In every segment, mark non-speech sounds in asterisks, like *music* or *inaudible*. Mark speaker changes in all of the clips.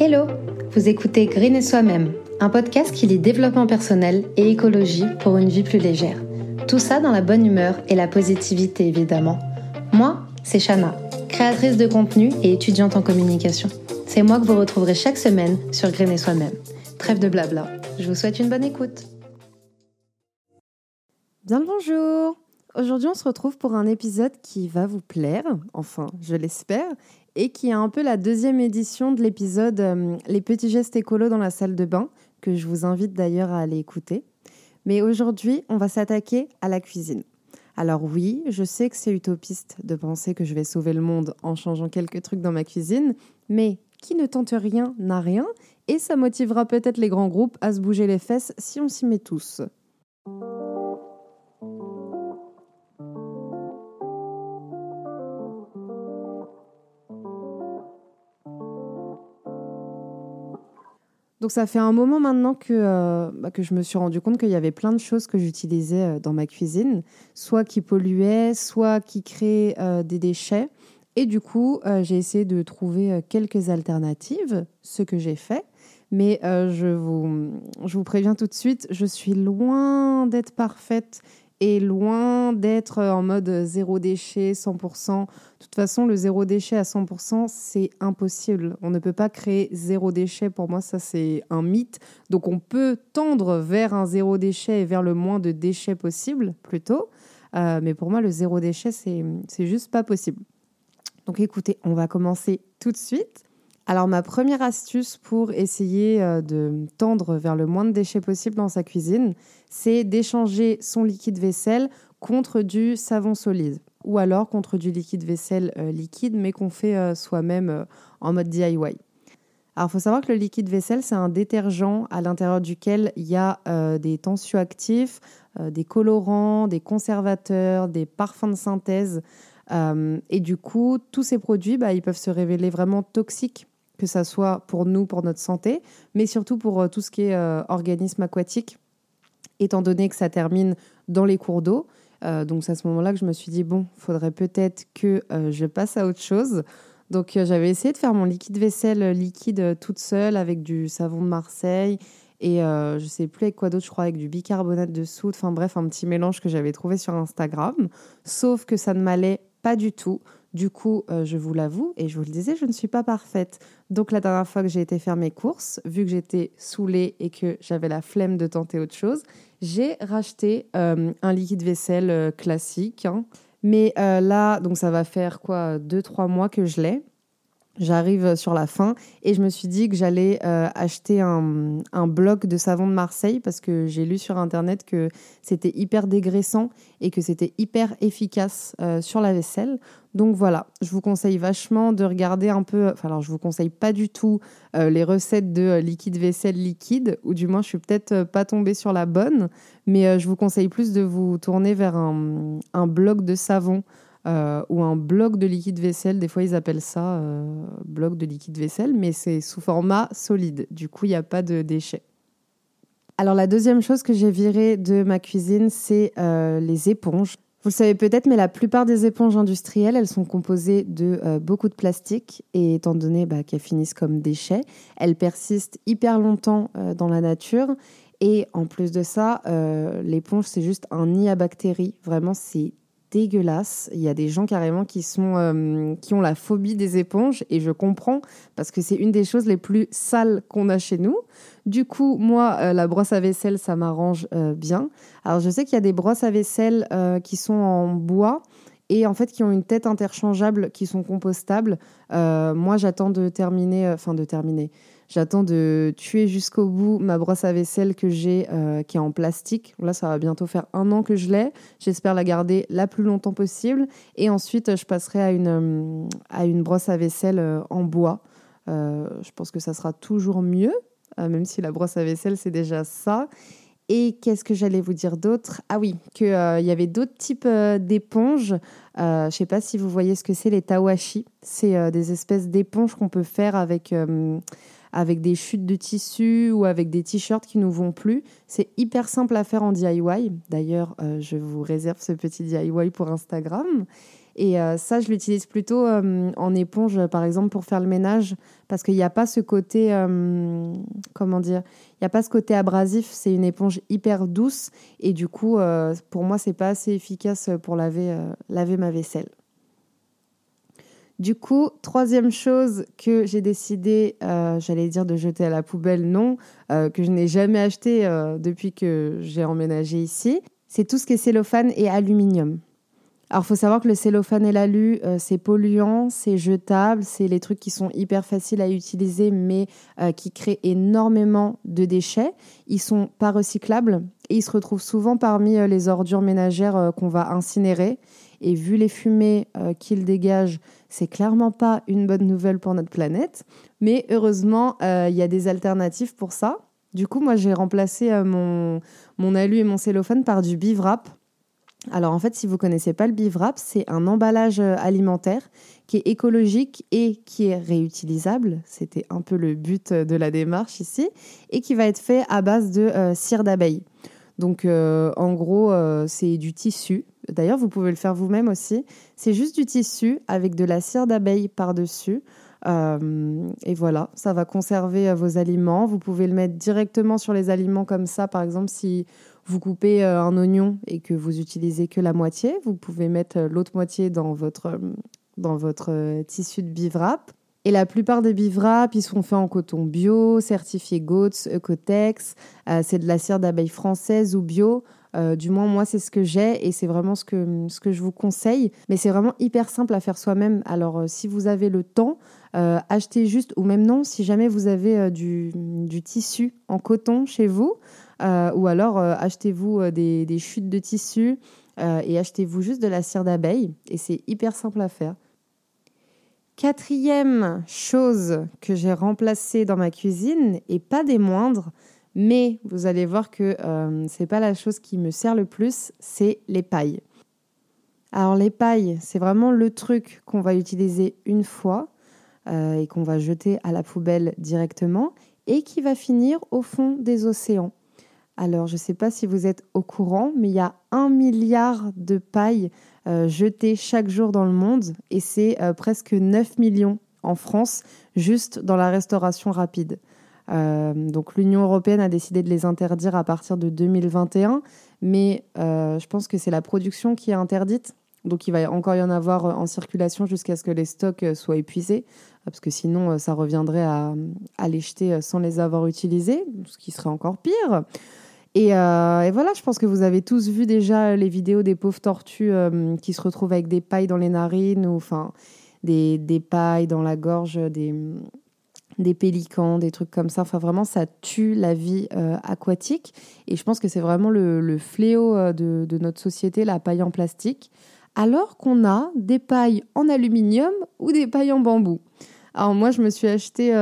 Speaker 1: Hello Vous écoutez Green et Soi-même, un podcast qui lit développement personnel et écologie pour une vie plus légère. Tout ça dans la bonne humeur et la positivité évidemment. Moi, c'est Shana, créatrice de contenu et étudiante en communication. C'est moi que vous retrouverez chaque semaine sur Green et Soi-même. Trêve de blabla, je vous souhaite une bonne écoute.
Speaker 2: Bien le bonjour Aujourd'hui on se retrouve pour un épisode qui va vous plaire, enfin je l'espère, et qui est un peu la deuxième édition de l'épisode euh, Les petits gestes écolos dans la salle de bain, que je vous invite d'ailleurs à aller écouter. Mais aujourd'hui, on va s'attaquer à la cuisine. Alors oui, je sais que c'est utopiste de penser que je vais sauver le monde en changeant quelques trucs dans ma cuisine, mais qui ne tente rien n'a rien, et ça motivera peut-être les grands groupes à se bouger les fesses si on s'y met tous. Donc ça fait un moment maintenant que, euh, bah, que je me suis rendu compte qu'il y avait plein de choses que j'utilisais euh, dans ma cuisine, soit qui polluaient, soit qui créaient euh, des déchets. Et du coup, j'ai essayé de trouver quelques alternatives, ce que j'ai fait. Mais je vous préviens tout de suite, je suis loin d'être parfaite et loin d'être en mode zéro déchet, 100%. De toute façon, le zéro déchet à 100%, c'est impossible. On ne peut pas créer zéro déchet. Pour moi, ça, c'est un mythe. Donc, on peut tendre vers un zéro déchet et vers le moins de déchets possible, plutôt. Euh, mais pour moi, le zéro déchet, c'est juste pas possible. Donc, écoutez, on va commencer tout de suite. Alors ma première astuce pour essayer euh, de tendre vers le moins de déchets possible dans sa cuisine, c'est d'échanger son liquide vaisselle contre du savon solide ou alors contre du liquide vaisselle euh, liquide mais qu'on fait euh, soi-même en mode DIY. Alors il faut savoir que le liquide vaisselle, c'est un détergent à l'intérieur duquel il y a des tensioactifs, des colorants, des conservateurs, des parfums de synthèse. et du coup, tous ces produits, bah, ils peuvent se révéler vraiment toxiques que ça soit pour nous, pour notre santé, mais surtout pour euh, tout ce qui est euh, organisme aquatique, étant donné que ça termine dans les cours d'eau. Euh, donc c'est à ce moment-là que je me suis dit, bon, faudrait peut-être que je passe à autre chose. Donc j'avais essayé de faire mon liquide vaisselle liquide toute seule avec du savon de Marseille et je sais plus avec quoi d'autre, je crois avec du bicarbonate de soude, enfin bref, un petit mélange que j'avais trouvé sur Instagram. Sauf que ça ne m'allait pas du tout. Du coup, euh, je vous l'avoue, et je vous le disais, je ne suis pas parfaite. Donc la dernière fois que j'ai été faire mes courses, vu que j'étais saoulée et que j'avais la flemme de tenter autre chose, j'ai racheté euh, un liquide vaisselle euh, classique. Hein. Mais là, donc ça va faire quoi, deux, trois mois que je l'ai. J'arrive sur la fin et je me suis dit que j'allais acheter un, bloc de savon de Marseille parce que j'ai lu sur internet que c'était hyper dégraissant et que c'était hyper efficace sur la vaisselle. Donc voilà, je vous conseille vachement de regarder un peu, enfin alors je vous conseille pas du tout euh, les recettes de euh, liquide vaisselle liquide, ou du moins je suis peut-être euh, pas tombée sur la bonne, mais je vous conseille plus de vous tourner vers un, bloc de savon ou un bloc de liquide vaisselle. Des fois ils appellent ça bloc de liquide vaisselle, mais c'est sous format solide. Du coup il n'y a pas de déchets. Alors la deuxième chose que j'ai virée de ma cuisine, c'est les éponges. Vous le savez peut-être, mais la plupart des éponges industrielles, elles sont composées de euh, beaucoup de plastique et étant donné bah, qu'elles finissent comme déchets, elles persistent hyper longtemps euh, dans la nature. Et en plus de ça, euh, l'éponge, c'est juste un nid à bactéries. Vraiment, c'est dégueulasse. Il y a des gens carrément qui, sont, euh, qui ont la phobie des éponges et je comprends parce que c'est une des choses les plus sales qu'on a chez nous. Du coup, moi, euh, la brosse à vaisselle, ça m'arrange euh, bien. Alors, je sais qu'il y a des brosses à vaisselle qui sont en bois et en fait qui ont une tête interchangeable, qui sont compostables. moi, j'attends de terminer, enfin de terminer. J'attends de tuer jusqu'au bout ma brosse à vaisselle que j'ai, euh, qui est en plastique. Là, ça va bientôt faire un an que je l'ai. J'espère la garder la plus longtemps possible. Et ensuite, je passerai à une, euh, à une brosse à vaisselle euh, en bois. je pense que ça sera toujours mieux, même si la brosse à vaisselle, c'est déjà ça. Et qu'est-ce que j'allais vous dire d'autre? Ah oui, qu'il y avait d'autres types d'éponges. je ne sais pas si vous voyez ce que c'est, les tawashi. C'est des espèces d'éponges qu'on peut faire avec avec des chutes de tissu ou avec des t-shirts qui nous vont plus. C'est hyper simple à faire en DIY. D'ailleurs, euh, je vous réserve ce petit DIY pour Instagram. Et euh, ça, je l'utilise plutôt euh, en éponge, par exemple, pour faire le ménage, parce qu'il n'y a pas ce côté, euh, comment dire, il n'y a pas ce côté abrasif. C'est une éponge hyper douce, et du coup, pour moi, c'est pas assez efficace pour laver, laver ma vaisselle. Du coup, troisième chose que j'ai décidé, j'allais dire de jeter à la poubelle, non, que je n'ai jamais acheté depuis que j'ai emménagé ici, c'est tout ce qui est cellophane et aluminium. Alors, il faut savoir que le cellophane et l'alu, euh, c'est polluant, c'est jetable, c'est les trucs qui sont hyper faciles à utiliser, mais euh, qui créent énormément de déchets. Ils sont pas recyclables et ils se retrouvent souvent parmi euh, les ordures ménagères qu'on va incinérer. Et vu les fumées qu'ils dégagent, c'est clairement pas une bonne nouvelle pour notre planète. Mais heureusement, il y a des alternatives pour ça. Du coup, moi, j'ai remplacé mon, mon alu et mon cellophane par du bivrap. Alors en fait, si vous connaissez pas le bivrap, c'est un emballage euh, alimentaire qui est écologique et qui est réutilisable. C'était un peu le but euh, de la démarche ici et qui va être fait à base de euh, cire d'abeille. Donc en gros, c'est du tissu. D'ailleurs, vous pouvez le faire vous-même aussi. C'est juste du tissu avec de la cire d'abeille par-dessus. et voilà, ça va conserver vos aliments. Vous pouvez le mettre directement sur les aliments comme ça. Par exemple, si vous coupez euh, un oignon et que vous utilisez que la moitié, vous pouvez mettre euh, l'autre moitié dans votre, euh, dans votre tissu de bivrap. Et la plupart des bivraps, ils sont faits en coton bio, certifié GOATS, Ecotex. c'est de la cire d'abeille française ou bio. Du moins, moi, c'est ce que j'ai et c'est vraiment ce que, ce que je vous conseille. Mais c'est vraiment hyper simple à faire soi-même. Alors, si vous avez le temps, achetez juste, ou même non, si jamais vous avez du, du tissu en coton chez vous, euh, ou alors, euh, achetez-vous euh, des, chutes de tissu et achetez-vous juste de la cire d'abeille. Et c'est hyper simple à faire. Quatrième chose que j'ai remplacée dans ma cuisine, et pas des moindres, mais vous allez voir que ce c'est pas la chose qui me sert le plus, c'est les pailles. Alors les pailles, c'est vraiment le truc qu'on va utiliser une fois et qu'on va jeter à la poubelle directement et qui va finir au fond des océans. Alors, je ne sais pas si vous êtes au courant, mais il y a un milliard de pailles euh, jetées chaque jour dans le monde et c'est euh, presque 9 millions en France, juste dans la restauration rapide. Euh, donc l'Union européenne a décidé de les interdire à partir de 2021, mais je pense que c'est la production qui est interdite. Donc il va encore y en avoir en circulation jusqu'à ce que les stocks soient épuisés, parce que sinon ça reviendrait à, les jeter sans les avoir utilisés, ce qui serait encore pire. Euh, et, voilà, je pense que vous avez tous vu déjà les vidéos des pauvres tortues euh, qui se retrouvent avec des pailles dans les narines ou enfin des, des pailles dans la gorge, des, des pélicans, des trucs comme ça. Enfin, vraiment, ça tue la vie euh, aquatique. Et je pense que c'est vraiment le, fléau de, de, notre société, la paille en plastique. Alors qu'on a des pailles en aluminium ou des pailles en bambou. Alors moi, je me suis acheté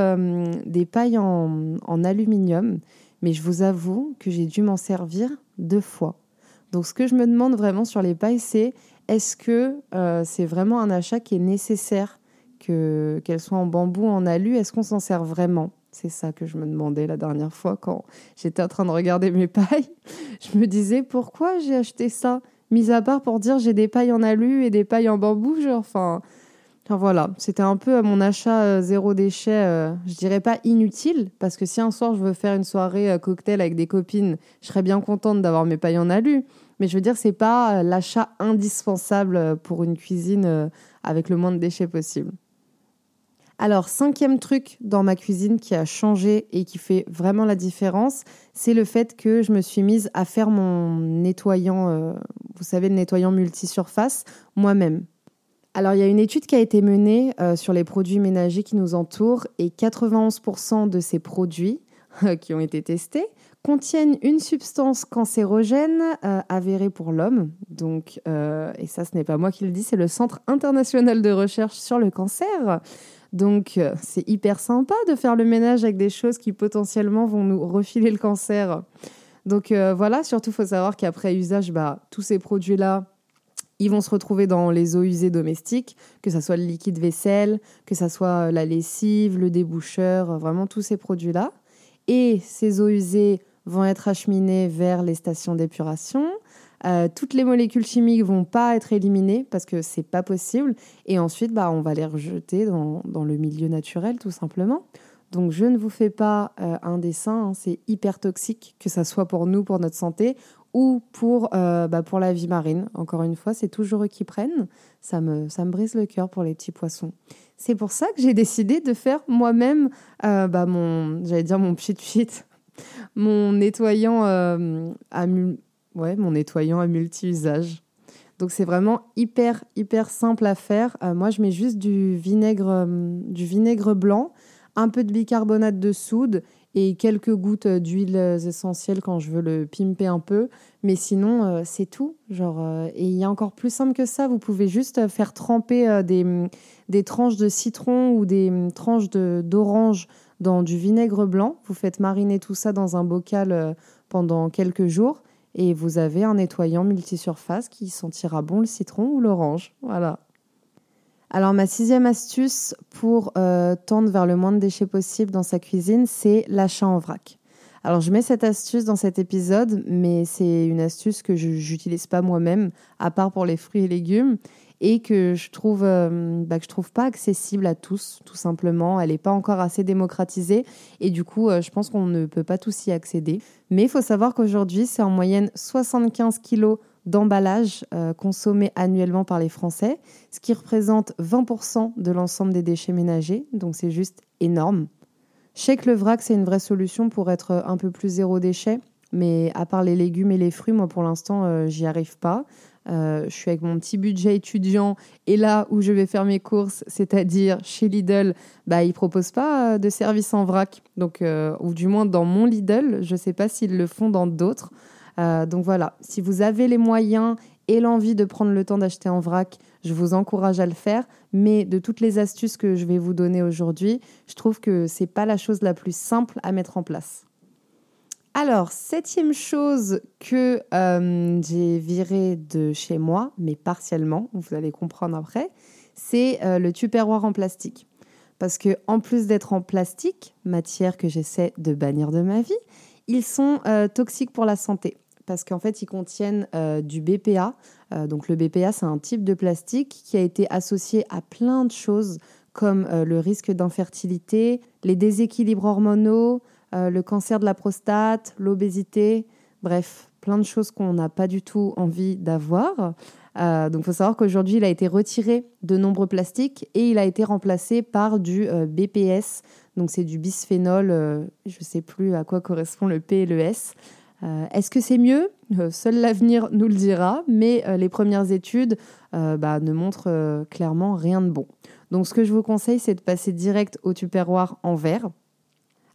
Speaker 2: des pailles en, aluminium mais je vous avoue que j'ai dû m'en servir deux fois. Donc ce que je me demande vraiment sur les pailles, c'est est-ce que euh, c'est vraiment un achat qui est nécessaire que qu'elles soient en bambou, en alu Est-ce qu'on s'en sert vraiment? C'est ça que je me demandais la dernière fois quand j'étais en train de regarder mes pailles. *laughs* Je me disais pourquoi j'ai acheté ça? Mis à part pour dire j'ai des pailles en alu et des pailles en bambou, genre, enfin, voilà, c'était un peu mon achat euh, zéro déchet, euh, je dirais pas inutile, parce que si un soir je veux faire une soirée euh, cocktail avec des copines, je serais bien contente d'avoir mes pailles en alu. Mais je veux dire, c'est pas l'achat indispensable pour une cuisine avec le moins de déchets possible. Alors, cinquième truc dans ma cuisine qui a changé et qui fait vraiment la différence, c'est le fait que je me suis mise à faire mon nettoyant, vous savez, le nettoyant multisurface moi-même. Alors, il y a une étude qui a été menée euh, sur les produits ménagers qui nous entourent et 91% de ces produits qui ont été testés contiennent une substance cancérogène euh, avérée pour l'homme. Donc, euh, et ça, ce n'est pas moi qui le dis, c'est le Centre international de recherche sur le cancer. Donc, c'est hyper sympa de faire le ménage avec des choses qui potentiellement vont nous refiler le cancer. Donc voilà, surtout, faut savoir qu'après usage, bah, tous ces produits-là, ils vont se retrouver dans les eaux usées domestiques, que ce soit le liquide vaisselle, que ce soit euh, la lessive, le déboucheur, euh, vraiment tous ces produits-là. Et ces eaux usées vont être acheminées vers les stations d'épuration, toutes les molécules chimiques vont pas être éliminées parce que c'est pas possible. Et ensuite, bah, on va les rejeter dans, dans le milieu naturel, tout simplement. Donc je ne vous fais pas un dessin, hein, c'est hyper toxique, que ça soit pour nous, pour notre santé, ou pour, euh, bah, pour la vie marine. Encore une fois, c'est toujours eux qui prennent. Ça me, ça me brise le cœur pour les petits poissons. C'est pour ça que j'ai décidé de faire moi-même euh, bah, mon, j'allais dire mon pchit pchit, *laughs* mon nettoyant euh, à, ouais, mon nettoyant à multi-usage. Donc c'est vraiment hyper hyper simple à faire. moi je mets juste du vinaigre du vinaigre blanc, un peu de bicarbonate de soude et quelques gouttes d'huiles essentielles quand je veux le pimper un peu. Mais sinon, euh, c'est tout. Genre, euh, et il y a encore plus simple que ça. Vous pouvez juste faire tremper euh, des, des tranches de citron ou des tranches d'orange dans du vinaigre blanc. Vous faites mariner tout ça dans un bocal pendant quelques jours et vous avez un nettoyant multisurface qui sentira bon le citron ou l'orange. Voilà. Alors ma sixième astuce pour euh, tendre vers le moins de déchets possible dans sa cuisine, c'est l'achat en vrac. Alors je mets cette astuce dans cet épisode, mais c'est une astuce que je n'utilise pas moi-même, à part pour les fruits et légumes, et que je trouve euh, bah, je trouve pas accessible à tous, tout simplement. Elle n'est pas encore assez démocratisée, et du coup, euh, je pense qu'on ne peut pas tous y accéder. Mais il faut savoir qu'aujourd'hui, c'est en moyenne 75 kilos d'emballage euh, consommés annuellement par les Français, ce qui représente 20% de l'ensemble des déchets ménagers, donc c'est juste énorme. Je sais que le vrac, c'est une vraie solution pour être un peu plus zéro déchet, mais à part les légumes et les fruits, moi pour l'instant, euh, j'y arrive pas. Euh, je suis avec mon petit budget étudiant et là où je vais faire mes courses, c'est-à-dire chez Lidl, bah, ils ne proposent pas de service en vrac. Donc, ou du moins dans mon Lidl, je ne sais pas s'ils le font dans d'autres. Euh, donc voilà, si vous avez les moyens et l'envie de prendre le temps d'acheter en vrac, je vous encourage à le faire. Mais de toutes les astuces que je vais vous donner aujourd'hui, je trouve que c'est pas la chose la plus simple à mettre en place. Alors, septième chose que euh, j'ai viré de chez moi, mais partiellement, vous allez comprendre après, c'est euh, le tupperware en plastique. Parce que en plus d'être en plastique, matière que j'essaie de bannir de ma vie, ils sont toxiques pour la santé parce qu'en fait, ils contiennent euh, du BPA. Euh, donc le BPA, c'est un type de plastique qui a été associé à plein de choses comme euh, le risque d'infertilité, les déséquilibres hormonaux, le cancer de la prostate, l'obésité, bref, plein de choses qu'on n'a pas du tout envie d'avoir. donc il faut savoir qu'aujourd'hui, il a été retiré de nombreux plastiques et il a été remplacé par du BPS. Donc c'est du bisphénol, je ne sais plus à quoi correspond le P et le S. Euh, est-ce que c'est mieux? Euh, Seul l'avenir nous le dira, mais euh, les premières études bah, ne montrent clairement rien de bon. Donc ce que je vous conseille, c'est de passer direct au tupperware en verre.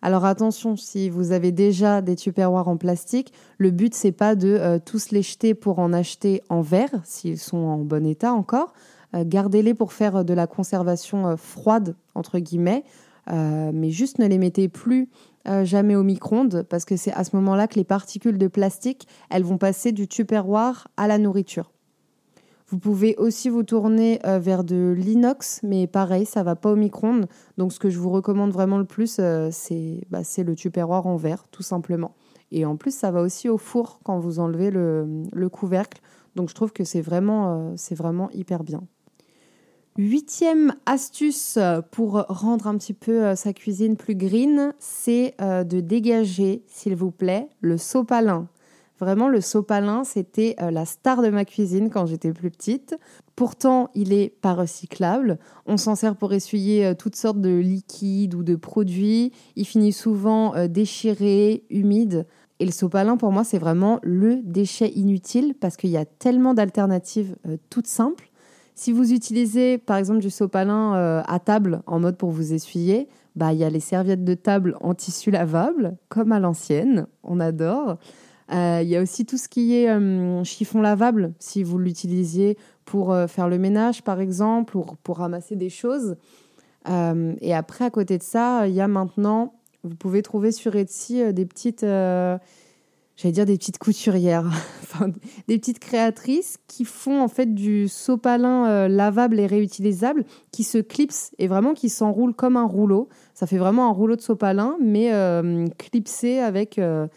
Speaker 2: Alors attention, si vous avez déjà des tupperwares en plastique, le but c'est pas de tous les jeter pour en acheter en verre, s'ils sont en bon état encore. Gardez-les pour faire de la conservation froide entre guillemets, mais juste ne les mettez plus euh, jamais au micro-ondes parce que c'est à ce moment-là que les particules de plastique, elles vont passer du tupperware à la nourriture. Vous pouvez aussi vous tourner euh, vers de l'inox, mais pareil, ça va pas au micro-ondes. Donc ce que je vous recommande vraiment le plus, euh, bah, c'est le tupperware en verre, tout simplement. Et en plus, ça va aussi au four quand vous enlevez le, le couvercle. Donc je trouve que c'est vraiment, c'est vraiment hyper bien. Huitième astuce pour rendre un petit peu euh, sa cuisine plus green, c'est euh, de dégager, s'il vous plaît, le sopalin. Vraiment, le sopalin, c'était euh, la star de ma cuisine quand j'étais plus petite. Pourtant, il est pas recyclable. On s'en sert pour essuyer toutes sortes de liquides ou de produits. Il finit souvent déchiré, humide. Et le sopalin, pour moi, c'est vraiment le déchet inutile parce qu'il y a tellement d'alternatives toutes simples. Si vous utilisez par exemple du sopalin euh, à table en mode pour vous essuyer, bah il y a les serviettes de table en tissu lavable comme à l'ancienne, on adore. Euh, il y a aussi tout ce qui est euh, chiffon lavable si vous l'utilisiez pour faire le ménage par exemple ou pour ramasser des choses. et après à côté de ça, il y a maintenant, vous pouvez trouver sur Etsy des petites j'allais dire des petites couturières, *laughs* des petites créatrices qui font en fait du sopalin euh, lavable et réutilisable qui se clipse et vraiment qui s'enroule comme un rouleau. Ça fait vraiment un rouleau de sopalin, mais euh, clipsé avec, euh,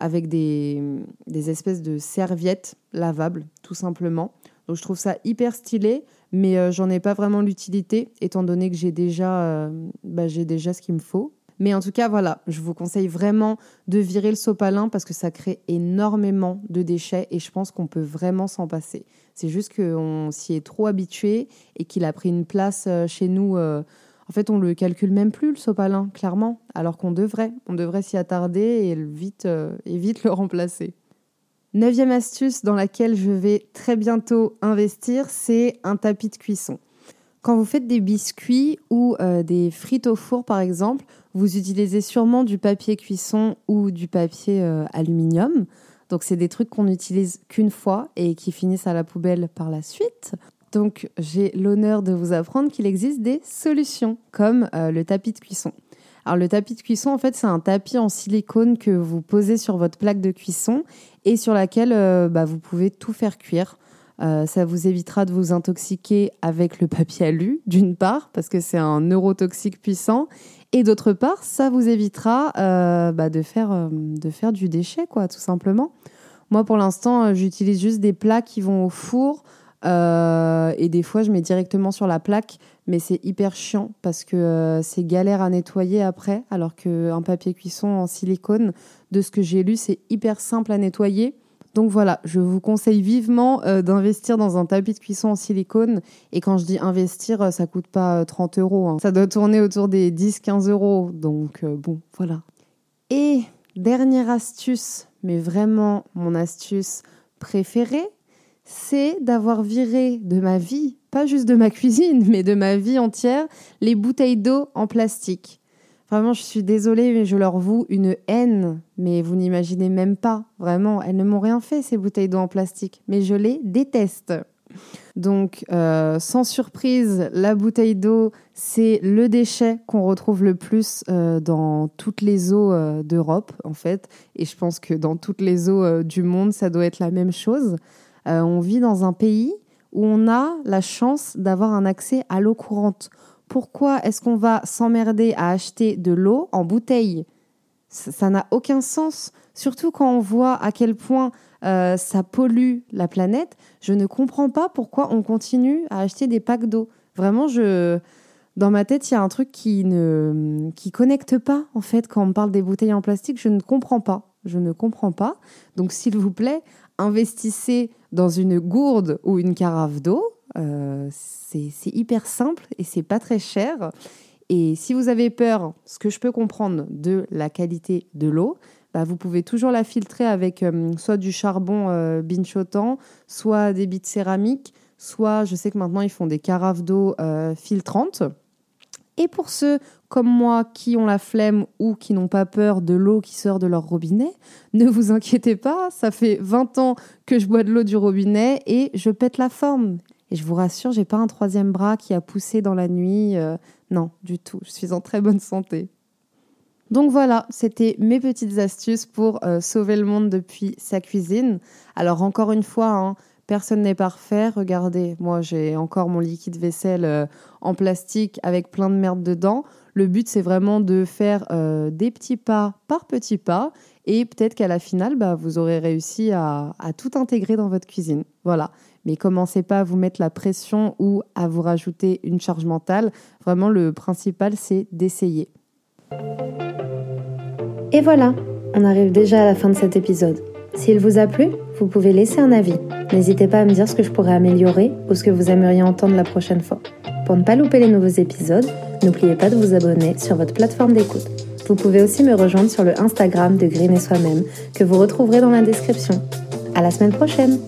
Speaker 2: avec des, des espèces de serviettes lavables, tout simplement. Donc je trouve ça hyper stylé, mais euh, j'en ai pas vraiment l'utilité, étant donné que j'ai déjà, euh, bah, déjà ce qu'il me faut. Mais en tout cas, voilà, je vous conseille vraiment de virer le sopalin parce que ça crée énormément de déchets et je pense qu'on peut vraiment s'en passer. C'est juste qu'on s'y est trop habitué et qu'il a pris une place euh, chez nous. En fait, on le calcule même plus, le sopalin, clairement, alors qu'on devrait. On devrait s'y attarder et vite, et vite le remplacer. Neuvième astuce dans laquelle je vais très bientôt investir, c'est un tapis de cuisson. Quand vous faites des biscuits ou euh, des frites au four par exemple, vous utilisez sûrement du papier cuisson ou du papier euh, aluminium. Donc c'est des trucs qu'on n'utilise qu'une fois et qui finissent à la poubelle par la suite. Donc j'ai l'honneur de vous apprendre qu'il existe des solutions comme euh, le tapis de cuisson. Alors le tapis de cuisson, en fait, c'est un tapis en silicone que vous posez sur votre plaque de cuisson et sur laquelle euh, bah, vous pouvez tout faire cuire. Euh, ça vous évitera de vous intoxiquer avec le papier alu, d'une part, parce que c'est un neurotoxique puissant, et d'autre part, ça vous évitera bah, de, faire, de faire du déchet, quoi, tout simplement. Moi, pour l'instant, j'utilise juste des plats qui vont au four, et des fois, je mets directement sur la plaque mais c'est hyper chiant parce que euh, c'est galère à nettoyer après, alors qu'un papier cuisson en silicone, de ce que j'ai lu, c'est hyper simple à nettoyer. Donc voilà, je vous conseille vivement euh, d'investir dans un tapis de cuisson en silicone. Et quand je dis investir, euh, ça coûte pas 30 euros. Hein. Ça doit tourner autour des 10-15 euros. Donc bon, voilà. Et dernière astuce, mais vraiment mon astuce préférée, c'est d'avoir viré de ma vie pas juste de ma cuisine, mais de ma vie entière, les bouteilles d'eau en plastique. Vraiment, je suis désolée, mais je leur voue une haine. Mais vous n'imaginez même pas. Vraiment, elles ne m'ont rien fait, ces bouteilles d'eau en plastique. Mais je les déteste. Donc, euh, sans surprise, la bouteille d'eau, c'est le déchet qu'on retrouve le plus euh, dans toutes les eaux euh, d'Europe, en fait. Et je pense que dans toutes les eaux du monde, ça doit être la même chose. On vit dans un pays où on a la chance d'avoir un accès à l'eau courante. Pourquoi est-ce qu'on va s'emmerder à acheter de l'eau en bouteille? Ça n'a aucun sens, surtout quand on voit à quel point euh, ça pollue la planète. Je ne comprends pas pourquoi on continue à acheter des packs d'eau. Vraiment, je... dans ma tête, il y a un truc qui ne qui connecte pas en fait quand on parle des bouteilles en plastique. Je ne comprends pas. Je ne comprends pas. Donc, s'il vous plaît, investissez dans une gourde ou une carafe d'eau. Euh, c'est hyper simple et c'est pas très cher. Et si vous avez peur, ce que je peux comprendre de la qualité de l'eau, bah, vous pouvez toujours la filtrer avec euh, soit du charbon euh, soit des bits céramiques, soit je sais que maintenant ils font des carafes d'eau filtrantes. Et pour ceux comme moi qui ont la flemme ou qui n'ont pas peur de l'eau qui sort de leur robinet, ne vous inquiétez pas, ça fait 20 ans que je bois de l'eau du robinet et je pète la forme. Et je vous rassure, j'ai pas un troisième bras qui a poussé dans la nuit. Euh, non, du tout. Je suis en très bonne santé. Donc voilà, c'était mes petites astuces pour euh, sauver le monde depuis sa cuisine. Alors encore une fois, hein, Personne n'est parfait. Regardez, moi j'ai encore mon liquide vaisselle euh, en plastique avec plein de merde dedans. Le but c'est vraiment de faire euh, des petits pas par petits pas et peut-être qu'à la finale, bah, vous aurez réussi à, tout intégrer dans votre cuisine. Voilà. Mais commencez pas à vous mettre la pression ou à vous rajouter une charge mentale. Vraiment, le principal c'est d'essayer.
Speaker 1: Et voilà, on arrive déjà à la fin de cet épisode. S'il vous a plu, vous pouvez laisser un avis. N'hésitez pas à me dire ce que je pourrais améliorer ou ce que vous aimeriez entendre la prochaine fois. Pour ne pas louper les nouveaux épisodes, n'oubliez pas de vous abonner sur votre plateforme d'écoute. Vous pouvez aussi me rejoindre sur le Instagram de Green et Soi-même que vous retrouverez dans la description. À la semaine prochaine!